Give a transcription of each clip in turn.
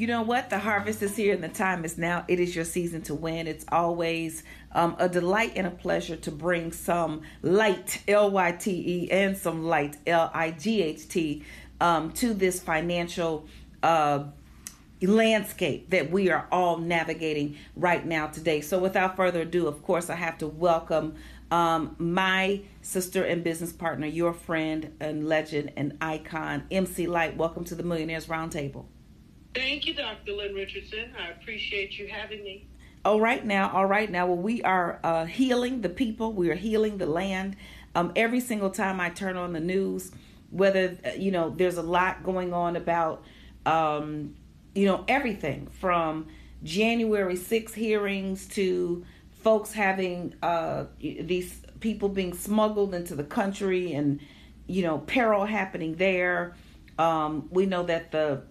You know what? The harvest is here and the time is now. It is your season to win. It's always um, a delight and a pleasure to bring some light, L Y T E, and some light, L I G H T, um, to this financial uh, landscape that we are all navigating right now today. So, without further ado, of course, I have to welcome um, my sister and business partner, your friend and legend and icon, MC Lyte. Welcome to the Millionaires Roundtable. Thank you, Dr. Lynn Richardson. I appreciate you having me. All right now, all right now. Well, we are uh, healing the people. We are healing the land. Um, every single time I turn on the news, whether uh, you know, there's a lot going on about, um, you know, everything from January 6 hearings to folks having uh, these people being smuggled into the country and you know peril happening there. Um, we know that the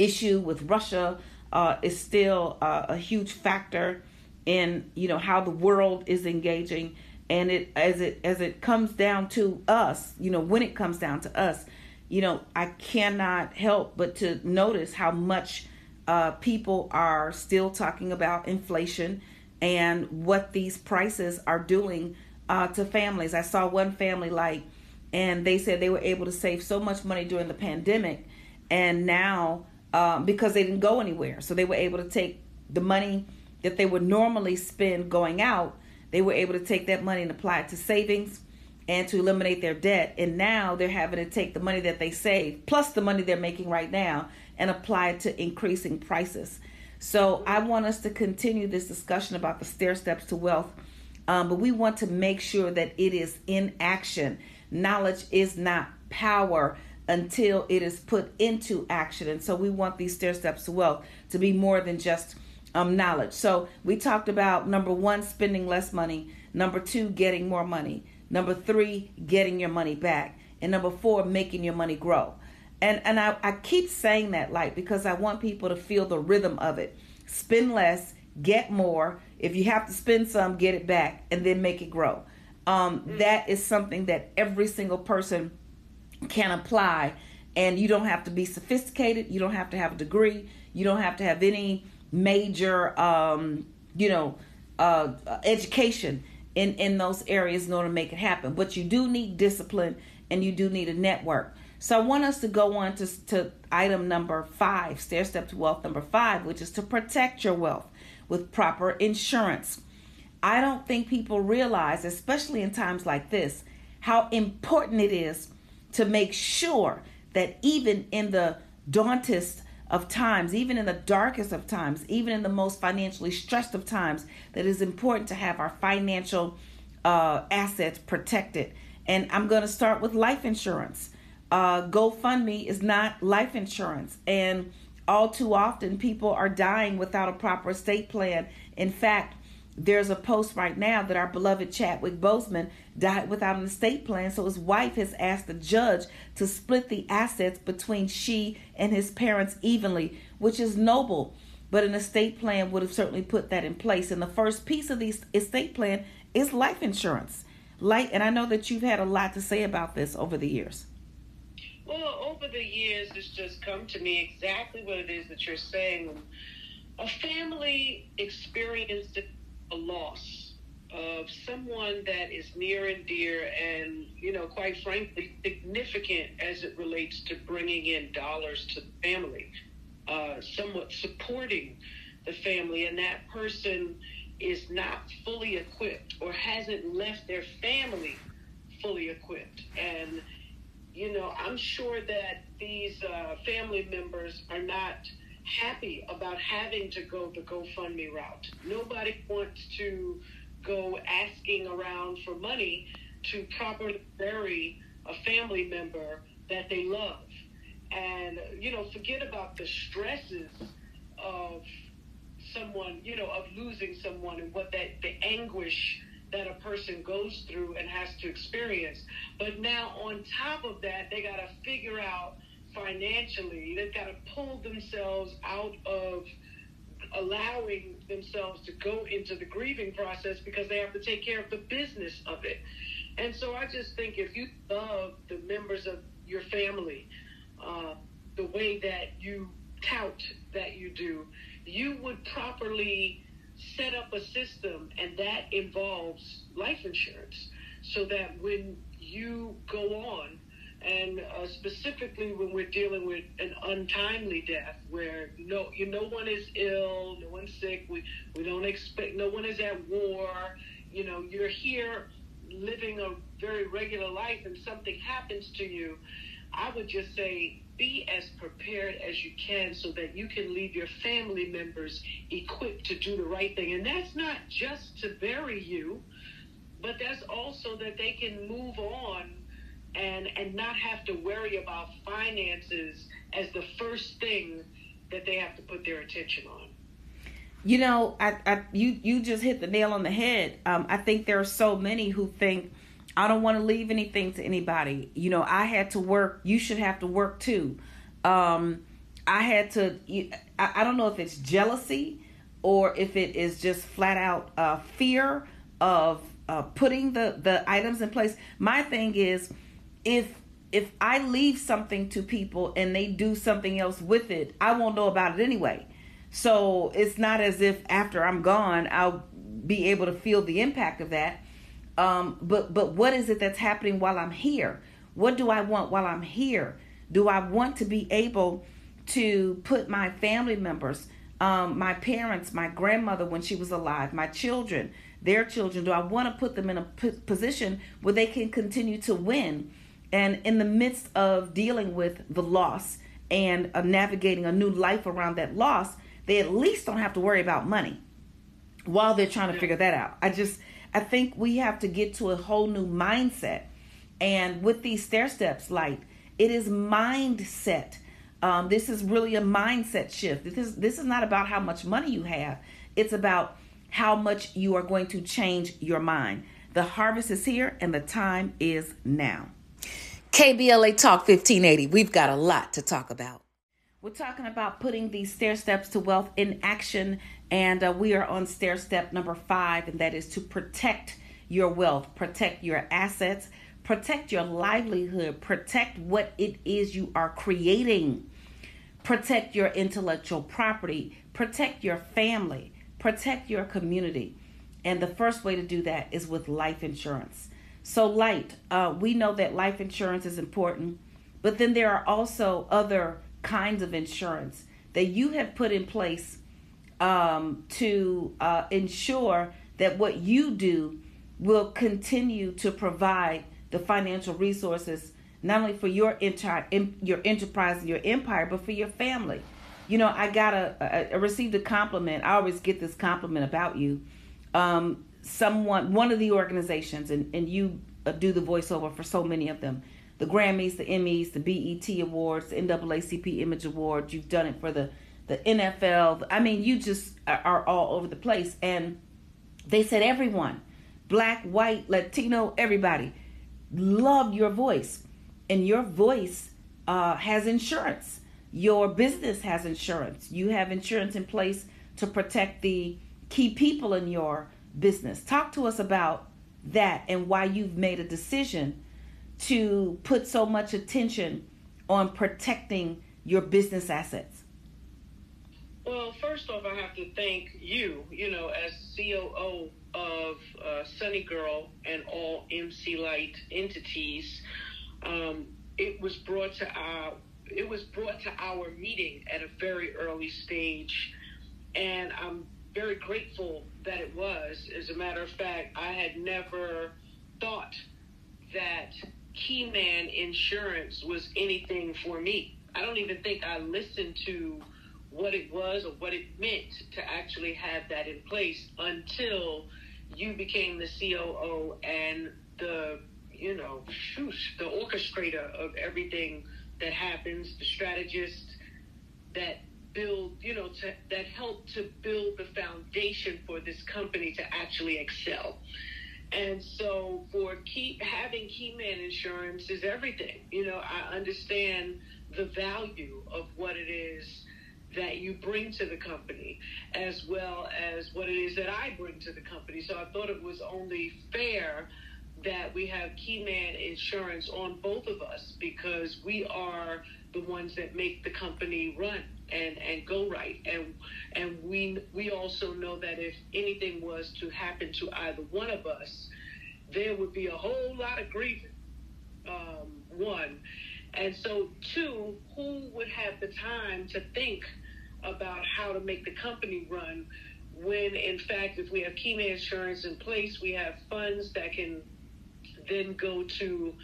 issue with Russia uh, is still uh, a huge factor in you know how the world is engaging. And it as it as it comes down to us you know when it comes down to us you know i cannot help but to notice how much uh, people are still talking about inflation and what these prices are doing uh, to families. I saw one family like and they said they were able to save so much money during the pandemic and now um, because they didn't go anywhere. So they were able to take the money that they would normally spend going out, they were able to take that money and apply it to savings and to eliminate their debt. And now they're having to take the money that they save plus the money they're making right now and apply it to increasing prices. So I want us to continue this discussion about the stair steps to wealth, um, but we want to make sure that it is in action. Knowledge is not power until it is put into action. And so we want these stair steps to wealth to be more than just um, knowledge. So we talked about number one, spending less money. Number two, getting more money. Number three, getting your money back. And number four, making your money grow. And and I, I keep saying that like because I want people to feel the rhythm of it. Spend less, get more. If you have to spend some, get it back, and then make it grow. Um, mm. that is something that every single person can apply. And you don't have to be sophisticated. You don't have to have a degree. You don't have to have any major um, you know uh, education in in those areas in order to make it happen. But you do need discipline and you do need a network. So i want us to go on to, to item number five stair step to wealth number five which is to protect your wealth with proper insurance. I don't think people realize especially in times like this how important it is to make sure that even in the dauntest of times, even in the darkest of times, even in the most financially stressed of times, that is important to have our financial uh, assets protected. And I'm going to start with life insurance. Uh, GoFundMe is not life insurance. And all too often, people are dying without a proper estate plan. In fact, there's a post right now that our beloved Chadwick Boseman died without an estate plan, so his wife has asked the judge to split the assets between she and his parents evenly, which is noble. But an estate plan would have certainly put that in place. And the first piece of the estate plan is life insurance. Lyte, and I know that you've had a lot to say about this over the years. Well, over the years, it's just come to me exactly what it is that you're saying. A family experienced a loss of someone that is near and dear and, you know, quite frankly, significant as it relates to bringing in dollars to the family, uh, somewhat supporting the family, and that person is not fully equipped or hasn't left their family fully equipped. And, you know, I'm sure that these uh, family members are not happy about having to go the GoFundMe route. Nobody wants to go asking around for money to properly bury a family member that they love. And, you know, forget about the stresses of someone, you know, of losing someone and what that, the anguish that a person goes through and has to experience. But now, on top of that, they got to figure out financially. They've got to pull themselves out of allowing themselves to go into the grieving process because they have to take care of the business of it. And so I just think if you love the members of your family, uh, the way that you tout that you do, you would properly set up a system, and that involves life insurance, so that when you go on, and uh, specifically when we're dealing with an untimely death, where no, you, no one is ill, no one's sick, we we don't expect, no one is at war, you know, you're here living a very regular life, and something happens to you. I would just say be as prepared as you can so that you can leave your family members equipped to do the right thing. And that's not just to bury you, but that's also that they can move on and and not have to worry about finances as the first thing that they have to put their attention on. You know, I, I you you just hit the nail on the head. Um, I think there are so many who think I don't want to leave anything to anybody. You know, I had to work. You should have to work too. Um, I had to. I, I don't know if it's jealousy or if it is just flat out uh, fear of uh, putting the the items in place. My thing is, if if I leave something to people and they do something else with it, I won't know about it anyway. So it's not as if after I'm gone, I'll be able to feel the impact of that um, but but what is it that's happening while I'm here? What do I want while I'm here? Do I want to be able to put my family members, um, my parents, my grandmother when she was alive, my children, their children, do I want to put them in a p- position where they can continue to win? And in the midst of dealing with the loss and uh, navigating a new life around that loss, they at least don't have to worry about money while they're trying to figure that out. I just I think we have to get to a whole new mindset. And with these stair steps, like it is mindset. Um, this is really a mindset shift. This is this is not about how much money you have. It's about how much you are going to change your mind. The harvest is here and the time is now. KBLA Talk 1580. We've got a lot to talk about. We're talking about putting these stair steps to wealth in action, and uh, we are on stair step number five, and that is to protect your wealth, protect your assets, protect your livelihood, protect what it is you are creating, protect your intellectual property, protect your family, protect your community. And the first way to do that is with life insurance. So, Lyte, uh, we know that life insurance is important, but then there are also other kinds of insurance that you have put in place um, to uh, ensure that what you do will continue to provide the financial resources not only for your entire your enterprise and your empire, but for your family. You know, I got a, received a compliment. I always get this compliment about you. Um, someone, one of the organizations, and and you uh, do the voiceover for so many of them the Grammys, the Emmys, the BET Awards, the NAACP Image Awards. You've done it for the the NFL. I mean, you just are all over the place. And they said everyone, black, white, Latino, everybody, love your voice, and your voice uh, has insurance. Your business has insurance. You have insurance in place to protect the key people in your business. Talk to us about that and why you've made a decision to put so much attention on protecting your business assets? Well, first off, I have to thank you, you know, as COO of uh, Sunni Gyrl and all MC Lyte entities. Um, it was brought to our it was brought to our meeting at a very early stage, and I'm very grateful that it was. As a matter of fact, I had never thought that Keyman Insurance was anything for me. I don't even think I listened to what it was or what it meant to actually have that in place until you became the COO and the, you know, shoosh, the orchestrator of everything that happens, the strategist that build, you know, to, that help to build the foundation for this company to actually excel. And so for keep having Keyman insurance is everything. You know, I understand the value of what it is that you bring to the company as well as what it is that I bring to the company. So I thought it was only fair that we have Keyman insurance on both of us because we are the ones that make the company run and and go right. And and we we also know that if anything was to happen to either one of us, there would be a whole lot of grieving. Um, one, and so two, who would have the time to think about how to make the company run when in fact if we have Keyman insurance in place, we have funds that can then go to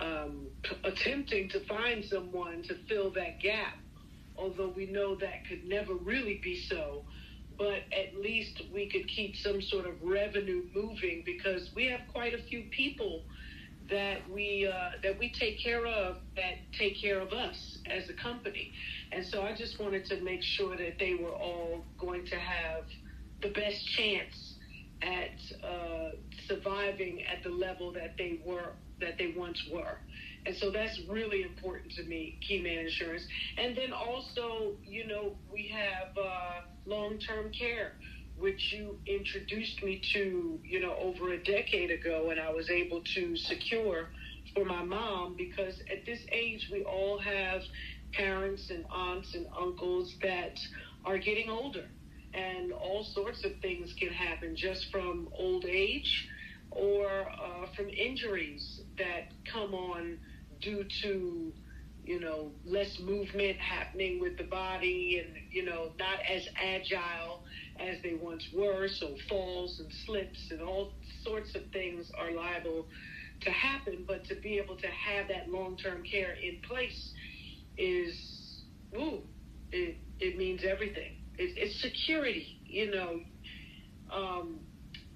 um, attempting to find someone to fill that gap, although we know that could never really be so. But at least we could keep some sort of revenue moving because we have quite a few people that we uh, that we take care of that take care of us as a company. And so I just wanted to make sure that they were all going to have the best chance at uh, surviving at the level that they were that they once were. And so that's really important to me, Keyman Insurance. And then also, you know, we have uh, long-term care, which you introduced me to, you know, over a decade ago, and I was able to secure for my mom because at this age we all have parents and aunts and uncles that are getting older and all sorts of things can happen just from old age or uh, from injuries that come on due to you know less movement happening with the body and you know not as agile as they once were. So falls and slips and all sorts of things are liable to happen. But to be able to have that long-term care in place is ooh it, it means everything. It, it's security you know. Um,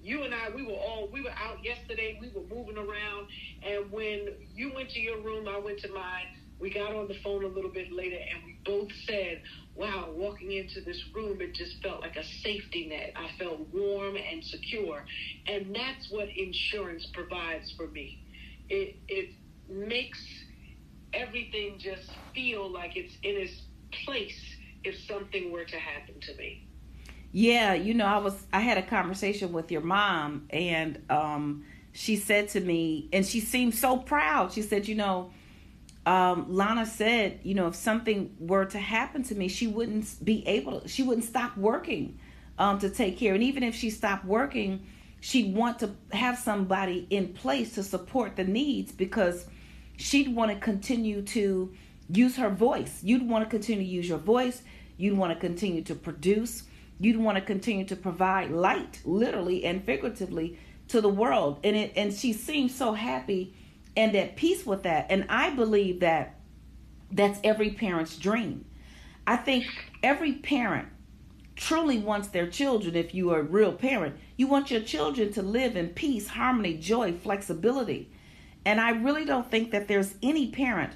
you and I, we were all, we were out yesterday, we were moving around, and when you went to your room, I went to mine. We got on the phone a little bit later, and we both said, "Wow, walking into this room, it just felt like a safety net. I felt warm and secure, and that's what insurance provides for me. It it makes everything just feel like it's in its place if something were to happen to me." Yeah, you know, I was I had a conversation with your mom and um she said to me and she seemed so proud. She said, you know, um, Lana said, you know, if something were to happen to me, she wouldn't be able to, she wouldn't stop working um, to take care. And even if she stopped working, she'd want to have somebody in place to support the needs because she'd want to continue to use her voice. You'd want to continue to use your voice. You'd want to continue to produce you'd want to continue to provide light literally and figuratively to the world. And it and she seems so happy and at peace with that. And i believe that that's every parent's dream. I think every parent truly wants their children if you are a real parent you want your children to live in peace harmony joy flexibility. And i really don't think that there's any parent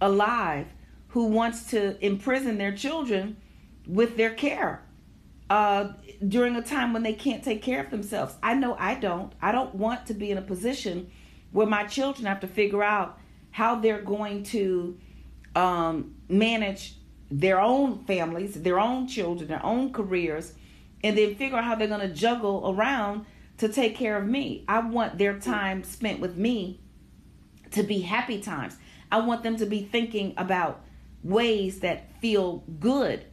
alive who wants to imprison their children with their care uh, during a time when they can't take care of themselves. I know I don't. I don't want to be in a position where my children have to figure out how they're going to um, manage their own families, their own children, their own careers, and then figure out how they're going to juggle around to take care of me. I want their time spent with me to be happy times. I want them to be thinking about ways that feel good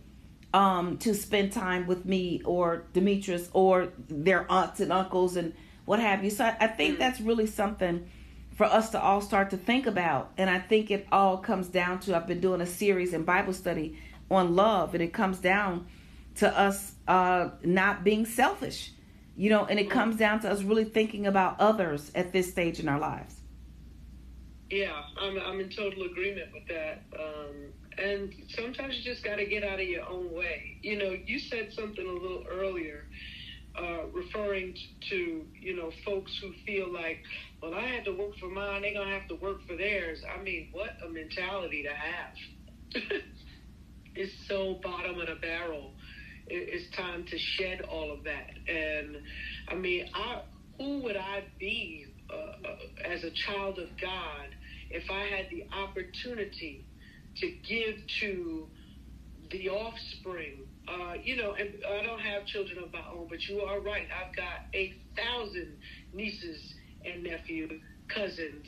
um, to spend time with me or Demetrius or their aunts and uncles and what have you. So I, I think mm. that's really something for us to all start to think about. And I think it all comes down to I've been doing a series in Bible study on love, and it comes down to us uh, not being selfish, you know, and it mm. comes down to us really thinking about others at this stage in our lives. Yeah, I'm I'm in total agreement with that. Um, and sometimes you just got to get out of your own way. You know, you said something a little earlier, uh, referring to you know folks who feel like, well, I had to work for mine, they're gonna have to work for theirs. I mean, what a mentality to have! it's so bottom of the barrel. It's time to shed all of that. And I mean, I who would I be uh, uh, as a child of God if I had the opportunity to give to the offspring. Uh, you know, and I don't have children of my own, but you are right. I've got a thousand nieces and nephews, cousins,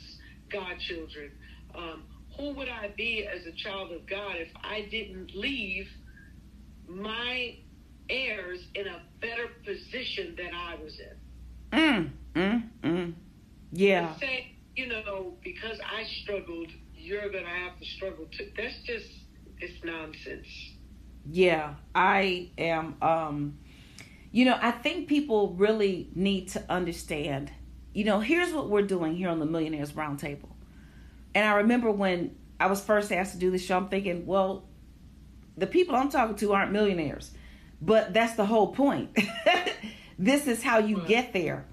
godchildren. Um, who would I be as a child of God if I didn't leave my heirs in a better position than I was in. Mm, mm, mm. Yeah. Say, you know, because I struggled, you're going to have to struggle too. That's just, it's nonsense. Yeah, I am. Um, you know, I think people really need to understand. You know, here's what we're doing here on the Millionaires Roundtable. And I remember when I was first asked to do this show, I'm thinking, well, the people I'm talking to aren't millionaires. But that's the whole point. this is how you get there.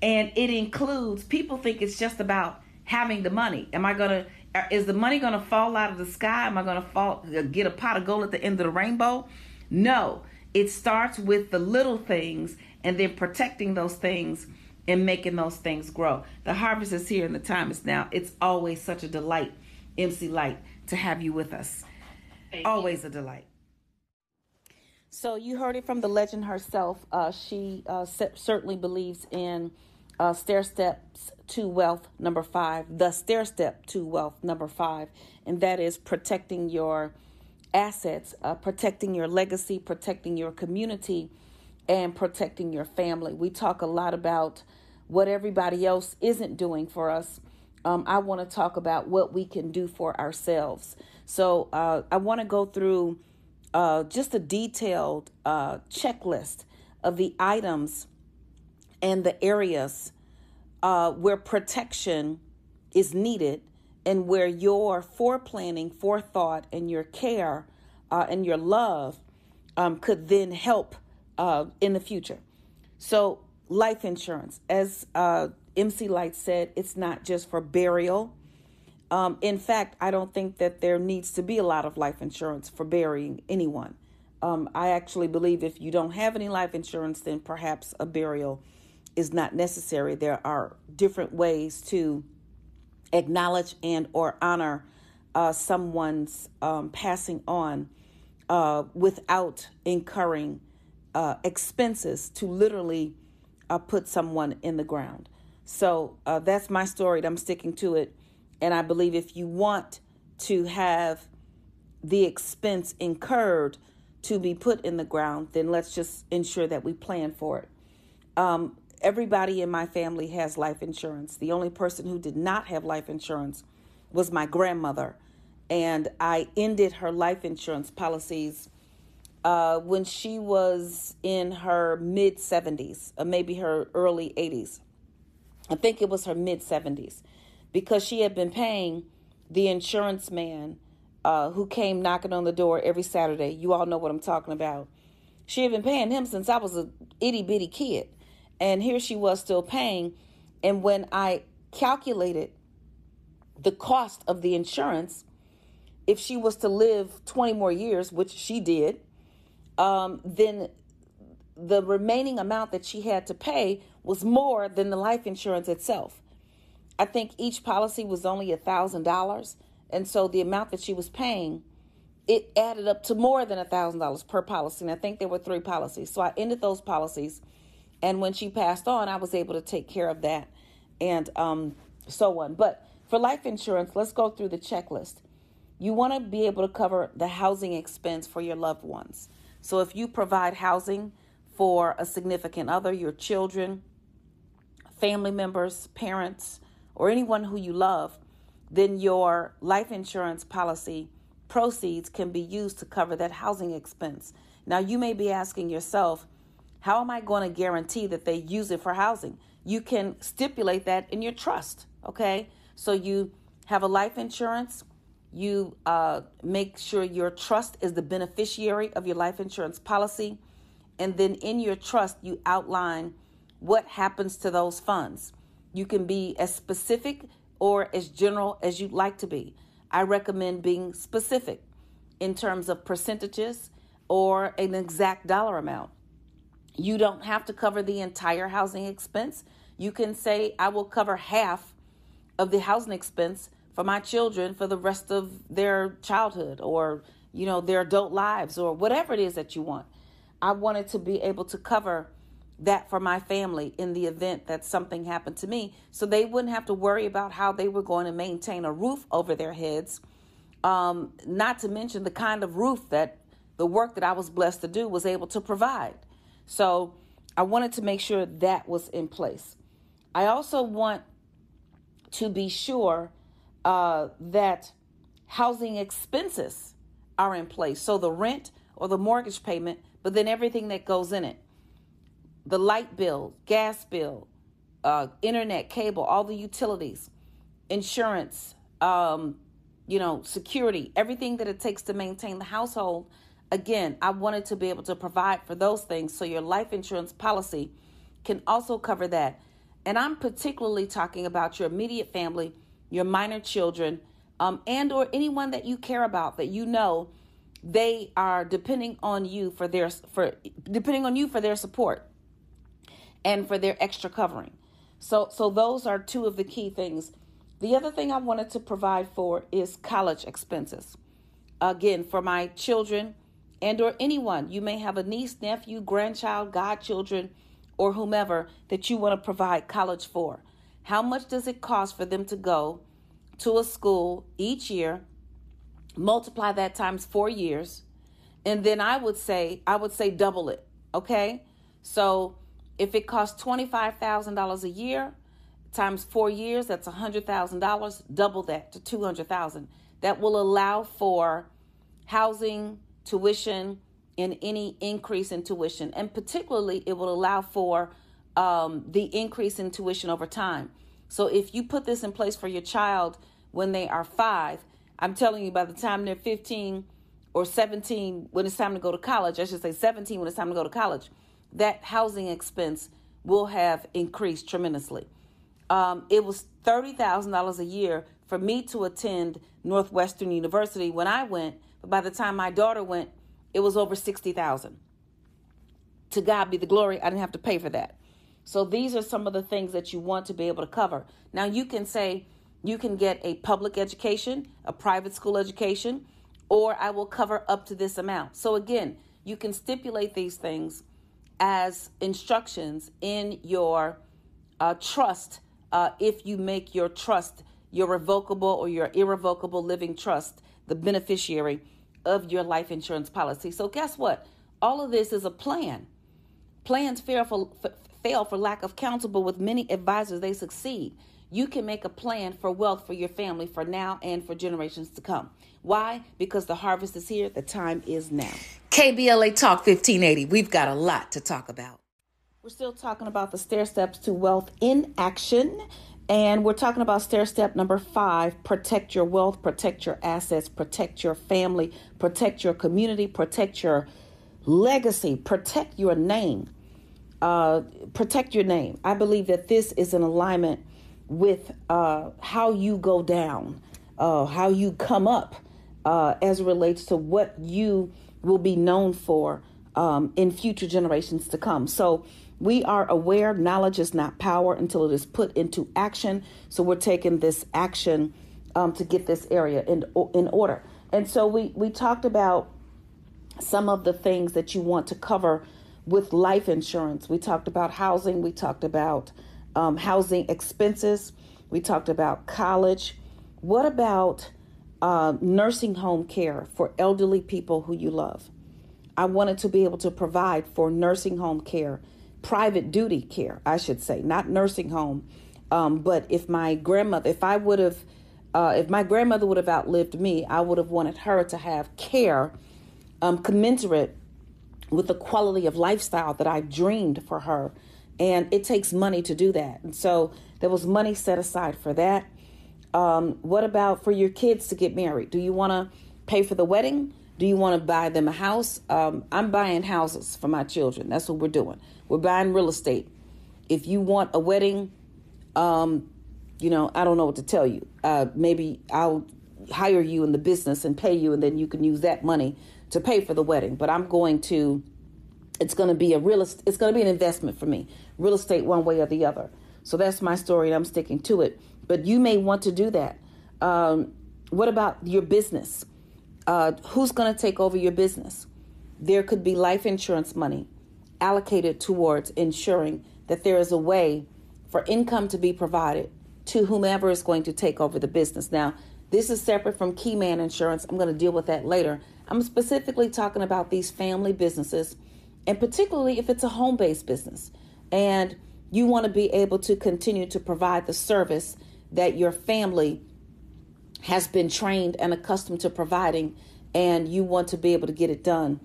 And it includes people think it's just about having the money. Am I going to is the money going to fall out of the sky? Am I going to fall get a pot of gold at the end of the rainbow? No. It starts with the little things and then protecting those things and making those things grow. The harvest is here and the time is now. It's always such a delight, MC Lyte, to have you with us. Thank always you. a delight. So you heard it from the legend herself. Uh, she uh, certainly believes in uh, stair steps to wealth number five, the stair step to wealth number five, and that is protecting your assets, uh, protecting your legacy, protecting your community, and protecting your family. We talk a lot about what everybody else isn't doing for us. Um, I want to talk about what we can do for ourselves. So uh, I want to go through uh, just a detailed uh, checklist of the items and the areas uh, where protection is needed and where your foreplanning, forethought, and your care uh, and your love um, could then help uh, in the future. So, life insurance, as uh, MC Lyte said, it's not just for burial. Um, in fact, I don't think that there needs to be a lot of life insurance for burying anyone. Um, I actually believe if you don't have any life insurance, then perhaps a burial is not necessary. There are different ways to acknowledge and or honor uh, someone's um, passing on uh, without incurring uh, expenses to literally uh, put someone in the ground. So uh, that's my story. I'm sticking to it. And I believe if you want to have the expense incurred to be put in the ground, then let's just ensure that we plan for it. Um, everybody in my family has life insurance. The only person who did not have life insurance was my grandmother. And I ended her life insurance policies uh, when she was in her mid 70s, or maybe her early 80s. I think it was her mid 70s because she had been paying the insurance man uh, who came knocking on the door every Saturday. You all know what I'm talking about. She had been paying him since I was a itty bitty kid. And here she was still paying. And when I calculated the cost of the insurance, if she was to live 20 more years, which she did, um, then the remaining amount that she had to pay was more than the life insurance itself. I think each policy was only a thousand dollars, and so the amount that she was paying, it added up to more than a thousand dollars per policy. And I think there were three policies, so I ended those policies and when she passed on, I was able to take care of that and um, so on. But for life insurance, let's go through the checklist. You want to be able to cover the housing expense for your loved ones. So if you provide housing for a significant other, your children, family members, parents, or anyone who you love, then your life insurance policy proceeds can be used to cover that housing expense. Now, you may be asking yourself, how am I going to guarantee that they use it for housing? You can stipulate that in your trust, okay? So you have a life insurance, you uh, make sure your trust is the beneficiary of your life insurance policy, and then in your trust, you outline what happens to those funds. You can be as specific or as general as you'd like to be. I recommend being specific in terms of percentages or an exact dollar amount. You don't have to cover the entire housing expense. You can say, I will cover half of the housing expense for my children for the rest of their childhood or, you know, their adult lives or whatever it is that you want. I wanted to be able to cover that for my family in the event that something happened to me so they wouldn't have to worry about how they were going to maintain a roof over their heads. Um, not to mention the kind of roof that the work that I was blessed to do was able to provide. So I wanted to make sure that was in place. I also want to be sure uh, that housing expenses are in place. So the rent or the mortgage payment, but then everything that goes in it the light bill, gas bill, uh, internet, cable, all the utilities, insurance, um, you know, security, everything that it takes to maintain the household. Again, I wanted to be able to provide for those things so your life insurance policy can also cover that. And I'm particularly talking about your immediate family, your minor children, um, and or anyone that you care about that you know they are depending on you for their for depending on you for their support and for their extra covering. So so those are two of the key things. The other thing I wanted to provide for is college expenses. Again, for my children and or anyone, you may have a niece, nephew, grandchild, godchildren, or whomever that you want to provide college for. How much does it cost for them to go to a school each year? Multiply that times 4 years, and then I would say I would say double it, okay? So if it costs $25,000 a year times four years, that's $100,000. Double that to 200000 That will allow for housing, tuition, and any increase in tuition. And particularly, it will allow for um, the increase in tuition over time. So if you put this in place for your child when they are five, I'm telling you, by the time they're 15 or 17, when it's time to go to college, I should say 17 when it's time to go to college, that housing expense will have increased tremendously. Um, it was $30,000 a year for me to attend Northwestern University when I went, by the time my daughter went, it was over 60,000. To God be the glory, I didn't have to pay for that. So these are some of the things that you want to be able to cover. Now you can say you can get a public education, a private school education, or I will cover up to this amount. So again, you can stipulate these things as instructions in your uh, trust uh, if you make your trust your revocable or your irrevocable living trust the beneficiary of your life insurance policy. So, guess what? All of this is a plan. Plans fail for, fail for lack of counsel, but with many advisors, they succeed. You can make a plan for wealth for your family for now and for generations to come. Why? Because the harvest is here, the time is now. KBLA Talk 1580. We've got a lot to talk about. We're still talking about the stair steps to wealth in action. And we're talking about stair step number five protect your wealth, protect your assets, protect your family, protect your community, protect your legacy, protect your name. Uh, protect your name. I believe that this is in alignment with uh, how you go down, uh, how you come up uh, as relates to what you will be known for um, in future generations to come. So we are aware knowledge is not power until it is put into action. So we're taking this action um, to get this area in in order. And so we we talked about some of the things that you want to cover with life insurance. We talked about housing. We talked about um, housing expenses. We talked about college. What about uh, nursing home care for elderly people who you love. I wanted to be able to provide for nursing home care, private duty care, I should say, not nursing home. Um, but if my grandmother, if I would have, uh, if my grandmother would have outlived me, I would have wanted her to have care um, commensurate with the quality of lifestyle that I dreamed for her. And it takes money to do that. And so there was money set aside for that. Um, what about for your kids to get married? Do you want to pay for the wedding? Do you want to buy them a house? Um, I'm buying houses for my children. That's what we're doing. We're buying real estate. If you want a wedding, um, you know, I don't know what to tell you. Uh, maybe I'll hire you in the business and pay you, and then you can use that money to pay for the wedding. But I'm going to. It's going to be a real. It's going to be an investment for me. Real estate, one way or the other. So that's my story, and I'm sticking to it but you may want to do that. Um, what about your business? Uh, who's going to take over your business? There could be life insurance money allocated towards ensuring that there is a way for income to be provided to whomever is going to take over the business. Now, this is separate from Keyman Insurance. I'm going to deal with that later. I'm specifically talking about these family businesses, and particularly if it's a home based business and you want to be able to continue to provide the service that your family has been trained and accustomed to providing, and you want to be able to get it done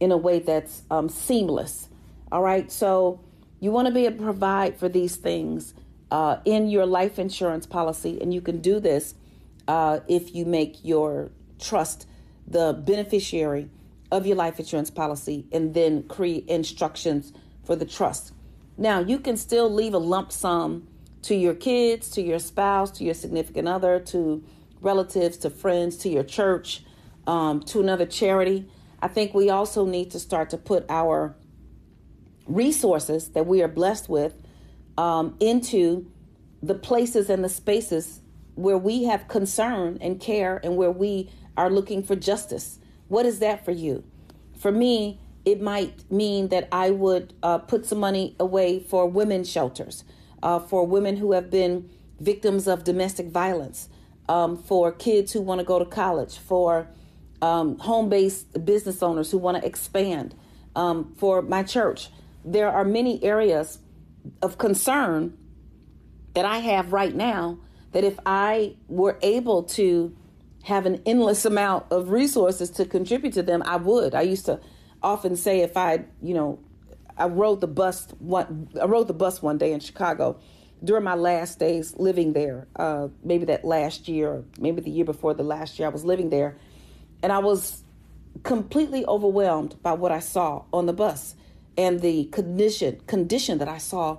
in a way that's um, seamless. All right, so you want to be able to provide for these things uh, in your life insurance policy, and you can do this uh, if you make your trust the beneficiary of your life insurance policy and then create instructions for the trust. Now, you can still leave a lump sum to your kids, to your spouse, to your significant other, to relatives, to friends, to your church, um, to another charity. I think we also need to start to put our resources that we are blessed with um, into the places and the spaces where we have concern and care and where we are looking for justice. What is that for you? For me, it might mean that I would uh, put some money away for women's shelters, uh, for women who have been victims of domestic violence, um, for kids who want to go to college, for um, home based business owners who want to expand, um, for my church. There are many areas of concern that I have right now that if I were able to have an endless amount of resources to contribute to them, I would. I used to often say if I, you know, I rode the bus one I rode the bus one day in Chicago during my last days living there. Uh, maybe that last year, maybe the year before the last year I was living there, and I was completely overwhelmed by what I saw on the bus and the condition condition that I saw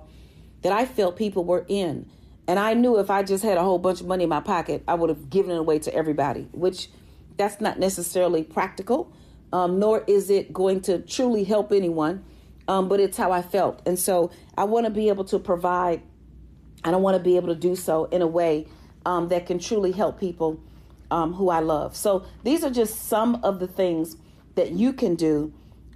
that I felt people were in. And I knew if I just had a whole bunch of money in my pocket, I would have given it away to everybody, which that's not necessarily practical, um, nor is it going to truly help anyone. Um, but it's how I felt. And so I want to be able to provide, and I want to be able to do so in a way um, that can truly help people um, who I love. So these are just some of the things that you can do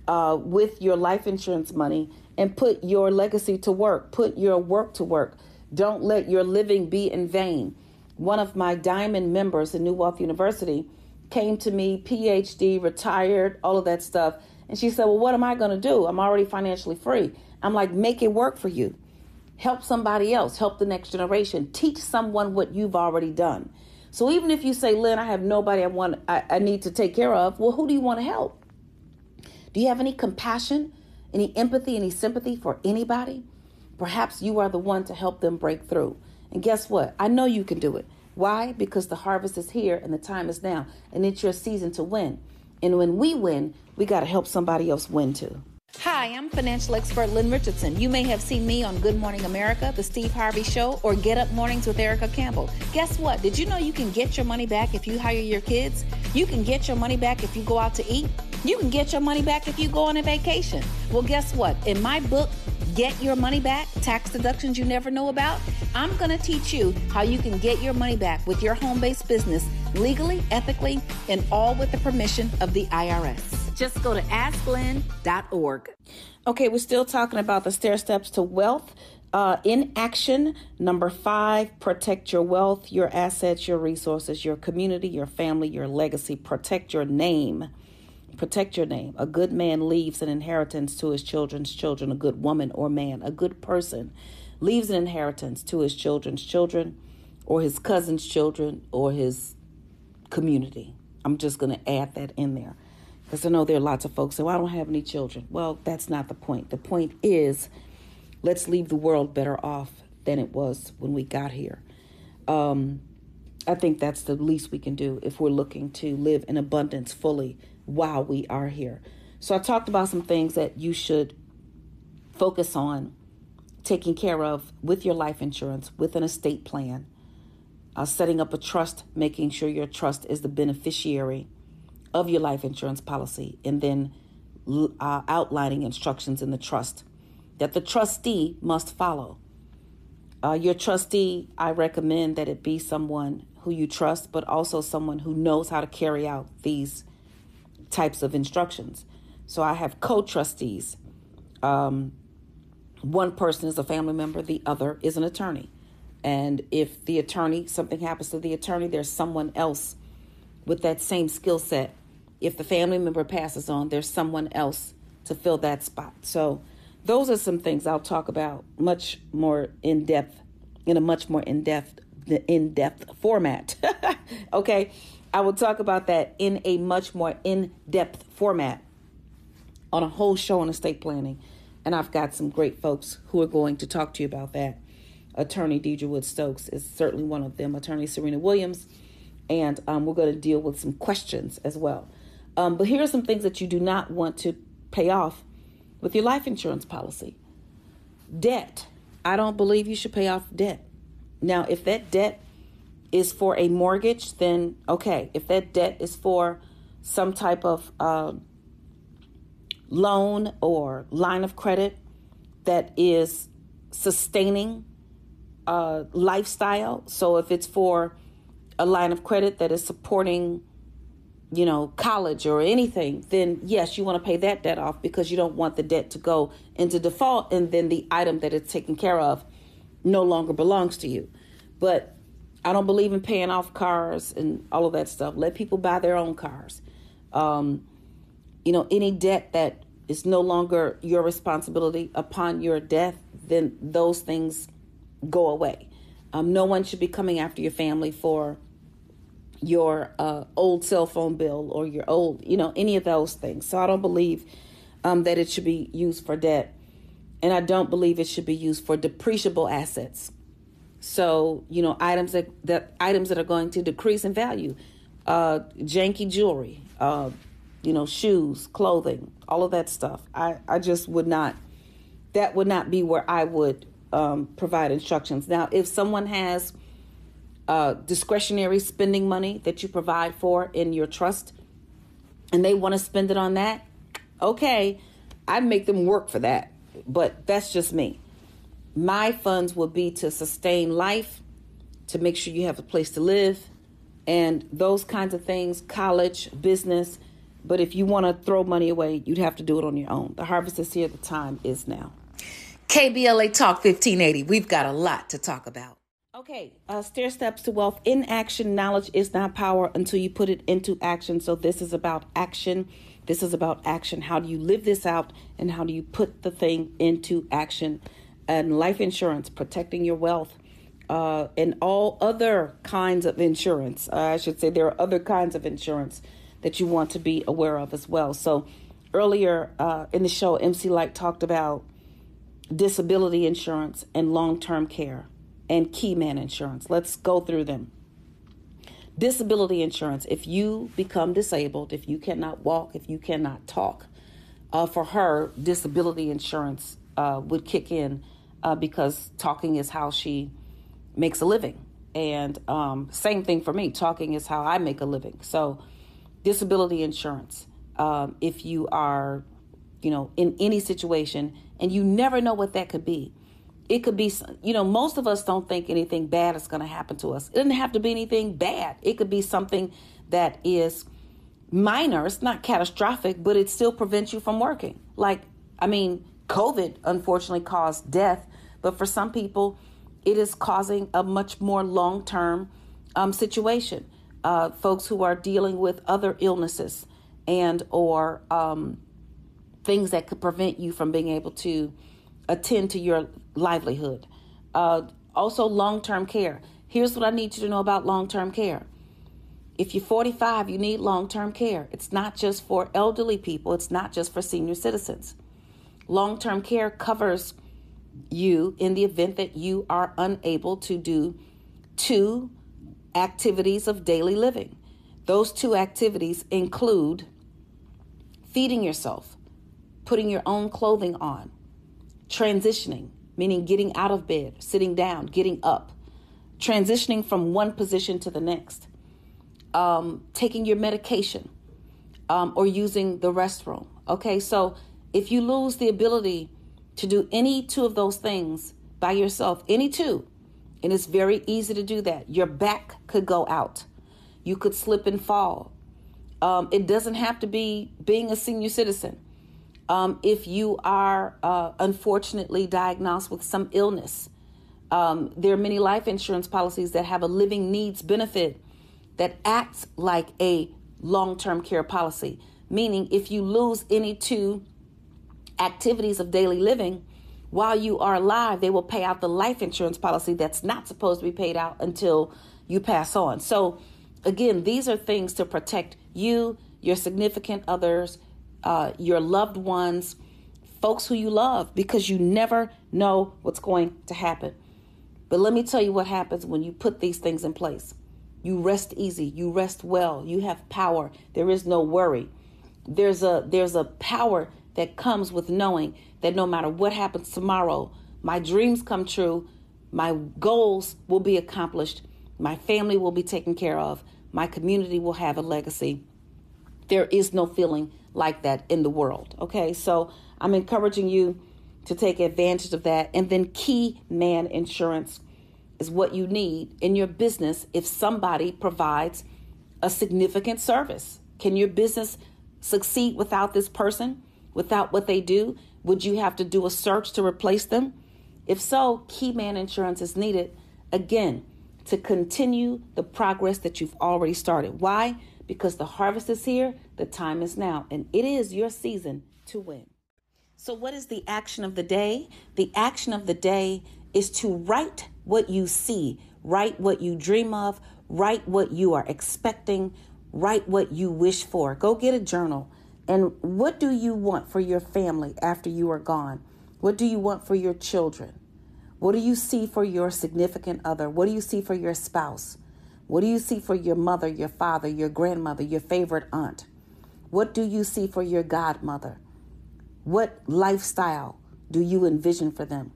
uh, with your life insurance money and put your legacy to work, put your work to work. Don't let your living be in vain. One of my diamond members in New Wealth University came to me, PhD, retired, all of that stuff. And she said, Well, what am I going to do? I'm already financially free. I'm like, Make it work for you. Help somebody else, help the next generation, teach someone what you've already done. So even if you say, Lynn, I have nobody I want, I, I need to take care of, well, who do you want to help? Do you have any compassion, any empathy, any sympathy for anybody? Perhaps you are the one to help them break through. And guess what? I know you can do it. Why? Because the harvest is here and the time is now, and it's your season to win. And when we win, we got to help somebody else win too. Hi, I'm financial expert Lynn Richardson. You may have seen me on Good Morning America, The Steve Harvey Show, or Get Up Mornings with Erica Campbell. Guess what? Did you know you can get your money back if you hire your kids? You can get your money back if you go out to eat? You can get your money back if you go on a vacation. Well, guess what? In my book, Get Your Money Back Tax Deductions You Never Know About, I'm going to teach you how you can get your money back with your home based business legally, ethically, and all with the permission of the IRS. Just go to asklynn.org. Okay, we're still talking about the stair steps to wealth. Uh, in action, number five, protect your wealth, your assets, your resources, your community, your family, your legacy. Protect your name. Protect your name. A good man leaves an inheritance to his children's children. A good woman or man, a good person, leaves an inheritance to his children's children or his cousin's children or his community. I'm just going to add that in there because I know there are lots of folks say, well, I don't have any children. Well, that's not the point. The point is let's leave the world better off than it was when we got here. Um, I think that's the least we can do if we're looking to live in abundance fully while we are here. So I talked about some things that you should focus on taking care of with your life insurance, with an estate plan, uh, setting up a trust, making sure your trust is the beneficiary of your life insurance policy, and then uh, outlining instructions in the trust that the trustee must follow. Uh, your trustee, I recommend that it be someone who you trust, but also someone who knows how to carry out these types of instructions. So I have co trustees. Um, one person is a family member, the other is an attorney. And if the attorney, something happens to the attorney, there's someone else with that same skill set if the family member passes on, there's someone else to fill that spot. So, those are some things I'll talk about much more in depth, in a much more in depth, in depth format. okay, I will talk about that in a much more in depth format on a whole show on estate planning. And I've got some great folks who are going to talk to you about that. Attorney Deidre Wood Stokes is certainly one of them, Attorney Serena Williams, and um, we're going to deal with some questions as well. Um, but here are some things that you do not want to pay off with your life insurance policy. Debt. I don't believe you should pay off debt. Now, if that debt is for a mortgage, then okay. If that debt is for some type of uh, loan or line of credit that is sustaining uh, lifestyle. So if it's for a line of credit that is supporting, you know, college or anything, then yes, you want to pay that debt off because you don't want the debt to go into default and then the item that it's taken care of no longer belongs to you. But I don't believe in paying off cars and all of that stuff. Let people buy their own cars. Um, you know, any debt that is no longer your responsibility upon your death, then those things go away. Um, no one should be coming after your family for your uh, old cell phone bill or your old, you know, any of those things. So I don't believe um, that it should be used for debt. And I don't believe it should be used for depreciable assets. So, you know, items that, that items that are going to decrease in value, uh, janky jewelry, uh, you know, shoes, clothing, all of that stuff. I, I just would not, that would not be where I would um, provide instructions. Now, if someone has uh, discretionary spending money that you provide for in your trust and they want to spend it on that, okay, I'd make them work for that. But that's just me. My funds will be to sustain life, to make sure you have a place to live, and those kinds of things, college, business. But if you want to throw money away, you'd have to do it on your own. The harvest is here, the time is now. KBLA Talk 1580. We've got a lot to talk about. Okay, uh, stair steps to wealth in action. Knowledge is not power until you put it into action. So, this is about action. This is about action. How do you live this out and how do you put the thing into action? And life insurance, protecting your wealth, uh, and all other kinds of insurance. Uh, I should say there are other kinds of insurance that you want to be aware of as well. So, earlier uh, in the show, MC Lyte talked about disability insurance, and long term care, and Keyman insurance. Let's go through them. Disability insurance, if you become disabled, if you cannot walk, if you cannot talk, uh, for her, disability insurance uh, would kick in uh, because talking is how she makes a living. And um, same thing for me, talking is how I make a living. So, disability insurance, um, if you are, you know, in any situation and you never know what that could be. It could be, you know, most of us don't think anything bad is going to happen to us. It doesn't have to be anything bad. It could be something that is minor. It's not catastrophic, but it still prevents you from working. Like, I mean, COVID unfortunately caused death, but for some people, it is causing a much more long term um, situation. Uh, folks who are dealing with other illnesses and or um, things that could prevent you from being able to attend to your livelihood. Uh, also, long term care. Here's what I need you to know about long term care. If you're 45, you need long term care. It's not just for elderly people, it's not just for senior citizens. Long term care covers you in the event that you are unable to do two activities of daily living. Those two activities include feeding yourself, putting your own clothing on, transitioning, meaning getting out of bed, sitting down, getting up, transitioning from one position to the next, um, taking your medication, um, or using the restroom. Okay, so if you lose the ability to do any two of those things by yourself, any two, and it's very easy to do that, your back could go out. You could slip and fall. Um, it doesn't have to be being a senior citizen. Um, if you are uh, unfortunately diagnosed with some illness, um, there are many life insurance policies that have a living needs benefit that acts like a long term care policy, meaning if you lose any two activities of daily living while you are alive, they will pay out the life insurance policy that's not supposed to be paid out until you pass on. So, again, these are things to protect you, your significant others, uh, your loved ones, folks who you love, because you never know what's going to happen. But let me tell you what happens when you put these things in place. You rest easy, you rest well, you have power. There is no worry. There's a there's a power that comes with knowing that no matter what happens tomorrow, my dreams come true, my goals will be accomplished, my family will be taken care of, my community will have a legacy. There is no feeling like that in the world. Okay, so I'm encouraging you to take advantage of that. And then key man insurance is what you need in your business if somebody provides a significant service. Can your business succeed without this person, without what they do? Would you have to do a search to replace them? If so, key man insurance is needed again to continue the progress that you've already started. Why? Because the harvest is here, the time is now, and it is your season to win. So, what is the action of the day? The action of the day is to write what you see, write what you dream of, write what you are expecting, write what you wish for. Go get a journal. And what do you want for your family after you are gone? What do you want for your children? What do you see for your significant other? What do you see for your spouse? What do you see for your mother, your father, your grandmother, your favorite aunt? What do you see for your godmother? What lifestyle do you envision for them?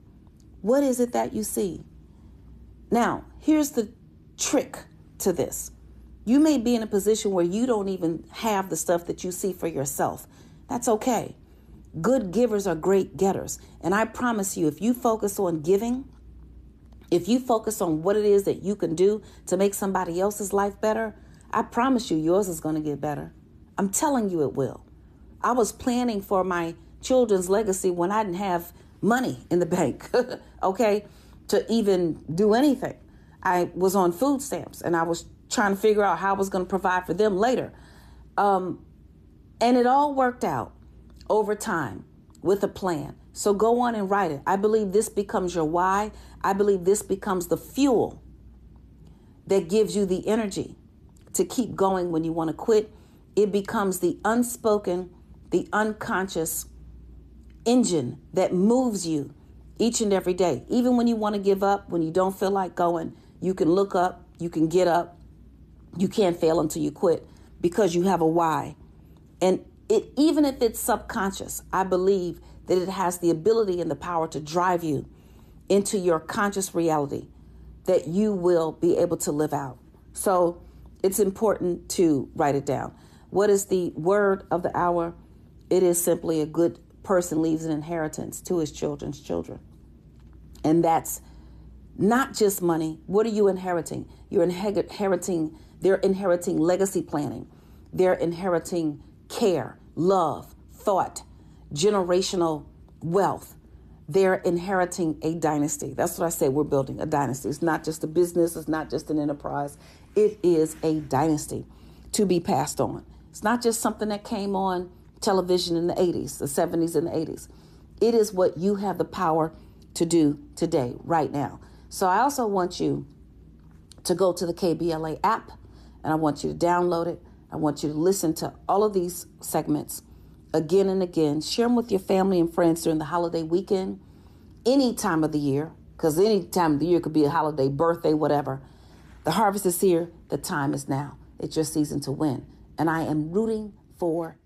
What is it that you see? Now, here's the trick to this. You may be in a position where you don't even have the stuff that you see for yourself. That's okay. Good givers are great getters. And I promise you, if you focus on giving, if you focus on what it is that you can do to make somebody else's life better, I promise you, yours is going to get better. I'm telling you, it will. I was planning for my children's legacy when I didn't have money in the bank, okay, to even do anything. I was on food stamps and I was trying to figure out how I was going to provide for them later. Um, and it all worked out over time with a plan. So go on and write it. I believe this becomes your why. I believe this becomes the fuel that gives you the energy to keep going when you want to quit. It becomes the unspoken, the unconscious engine that moves you each and every day. Even when you want to give up, when you don't feel like going, you can look up, you can get up. You can't fail until you quit because you have a why. And it even if it's subconscious, I believe that it has the ability and the power to drive you into your conscious reality that you will be able to live out. So, it's important to write it down. What is the word of the hour? It is simply a good person leaves an inheritance to his children's children. And that's not just money. What are you inheriting? You're inheriting, they're inheriting legacy planning, they're inheriting care, love, thought, generational wealth. They're inheriting a dynasty. That's what I say. We're building a dynasty. It's not just a business, it's not just an enterprise. It is a dynasty to be passed on. It's not just something that came on television in the 80s, the 70s, and the 80s. It is what you have the power to do today, right now. So I also want you to go to the KBLA app and I want you to download it. I want you to listen to all of these segments again and again. Share them with your family and friends during the holiday weekend, any time of the year, because any time of the year could be a holiday, birthday, whatever. The harvest is here. The time is now. It's your season to win. And I am rooting for